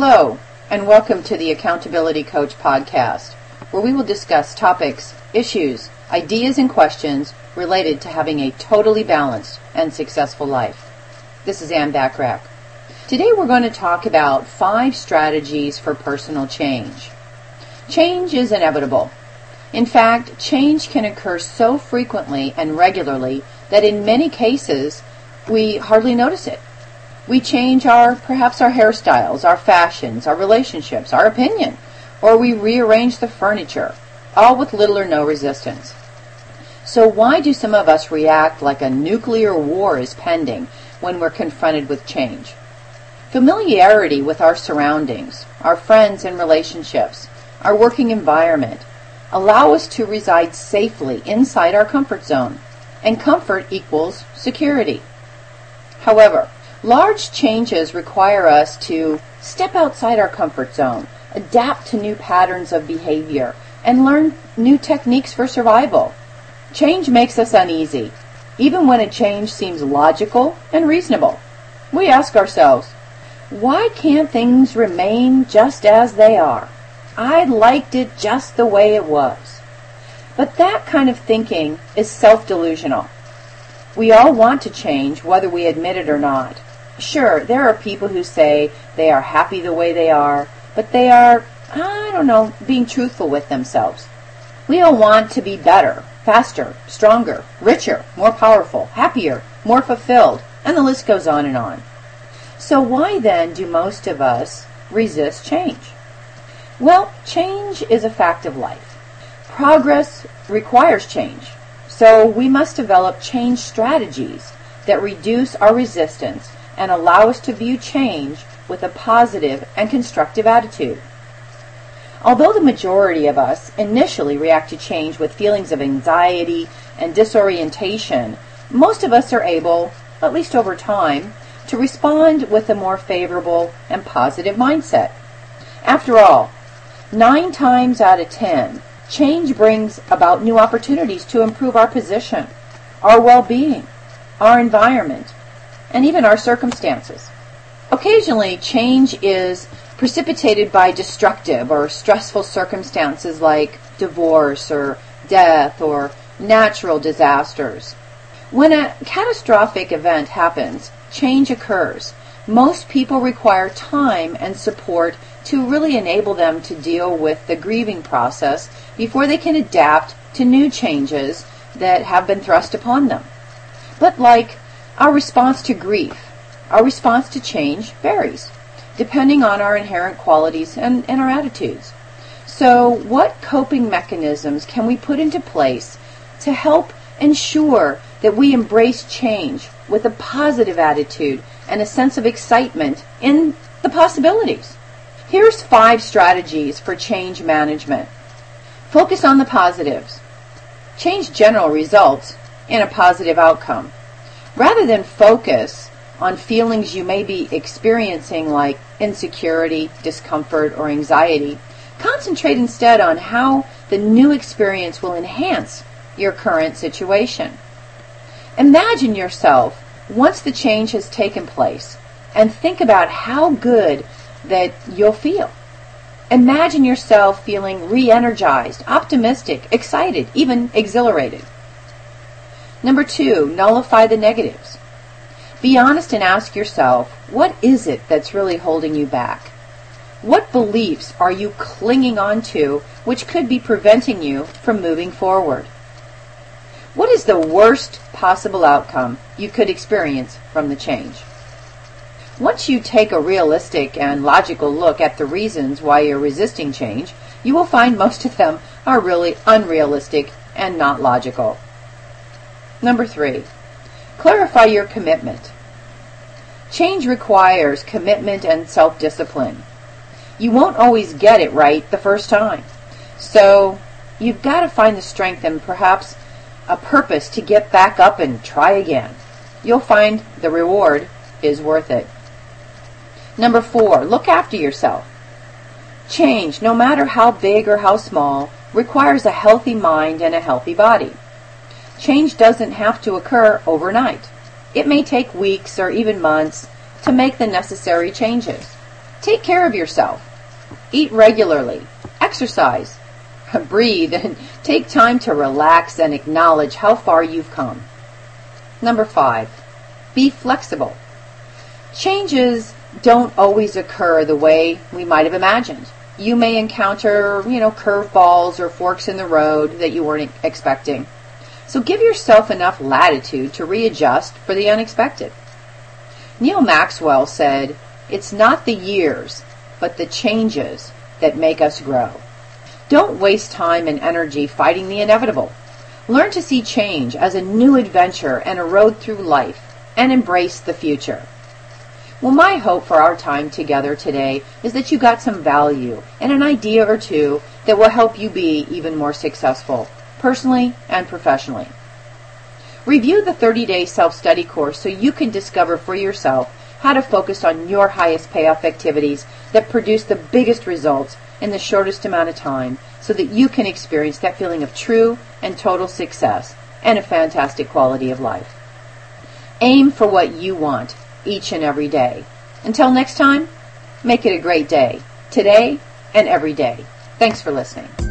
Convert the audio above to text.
Hello, and welcome to the Accountability Coach podcast, where we will discuss topics, issues, ideas, and questions related to having a totally balanced and successful life. This is Ann Bachrach. Today we're going to talk about five strategies for personal change. Change is inevitable. In fact, change can occur so frequently and regularly that in many cases we hardly notice it. We change our, perhaps our hairstyles, our fashions, our relationships, our opinion, or we rearrange the furniture, all with little or no resistance. So why do some of us react like a nuclear war is pending when we're confronted with change? Familiarity with our surroundings, our friends and relationships, our working environment, allow us to reside safely inside our comfort zone, and comfort equals security. However, Large changes require us to step outside our comfort zone, adapt to new patterns of behavior, and learn new techniques for survival. Change makes us uneasy, even when a change seems logical and reasonable. We ask ourselves, why can't things remain just as they are? I liked it just the way it was. But that kind of thinking is self-delusional. We all want to change whether we admit it or not. Sure, there are people who say they are happy the way they are, but they are, I don't know, being truthful with themselves. We all want to be better, faster, stronger, richer, more powerful, happier, more fulfilled, and the list goes on and on. So why then do most of us resist change? Well, change is a fact of life. Progress requires change. So we must develop change strategies that reduce our resistance and allow us to view change with a positive and constructive attitude. Although the majority of us initially react to change with feelings of anxiety and disorientation, most of us are able, at least over time, to respond with a more favorable and positive mindset. After all, nine times out of ten, change brings about new opportunities to improve our position, our well-being, our environment, and even our circumstances. Occasionally, change is precipitated by destructive or stressful circumstances like divorce or death or natural disasters. When a catastrophic event happens, change occurs. Most people require time and support to really enable them to deal with the grieving process before they can adapt to new changes that have been thrust upon them. But like our response to grief, our response to change varies, depending on our inherent qualities and, and our attitudes. So, what coping mechanisms can we put into place to help ensure that we embrace change with a positive attitude and a sense of excitement in the possibilities? Here's five strategies for change management. Focus on the positives. Change general results in a positive outcome. Rather than focus on feelings you may be experiencing like insecurity, discomfort, or anxiety, concentrate instead on how the new experience will enhance your current situation. Imagine yourself once the change has taken place and think about how good that you'll feel. Imagine yourself feeling re-energized, optimistic, excited, even exhilarated. Number two, nullify the negatives. Be honest and ask yourself, what is it that's really holding you back? What beliefs are you clinging on to which could be preventing you from moving forward? What is the worst possible outcome you could experience from the change? Once you take a realistic and logical look at the reasons why you're resisting change, you will find most of them are really unrealistic and not logical. Number three, clarify your commitment. Change requires commitment and self-discipline. You won't always get it right the first time. So you've got to find the strength and perhaps a purpose to get back up and try again. You'll find the reward is worth it. Number four, look after yourself. Change, no matter how big or how small, requires a healthy mind and a healthy body. Change doesn't have to occur overnight. It may take weeks or even months to make the necessary changes. Take care of yourself. Eat regularly. Exercise. Breathe and take time to relax and acknowledge how far you've come. Number five, be flexible. Changes don't always occur the way we might have imagined. You may encounter, you know, curveballs or forks in the road that you weren't expecting. So give yourself enough latitude to readjust for the unexpected. Neil Maxwell said, It's not the years, but the changes that make us grow. Don't waste time and energy fighting the inevitable. Learn to see change as a new adventure and a road through life, and embrace the future. Well, my hope for our time together today is that you got some value and an idea or two that will help you be even more successful, personally and professionally. Review the 30-day self-study course so you can discover for yourself how to focus on your highest payoff activities that produce the biggest results in the shortest amount of time so that you can experience that feeling of true and total success and a fantastic quality of life. Aim for what you want each and every day. Until next time, make it a great day, today and every day. Thanks for listening.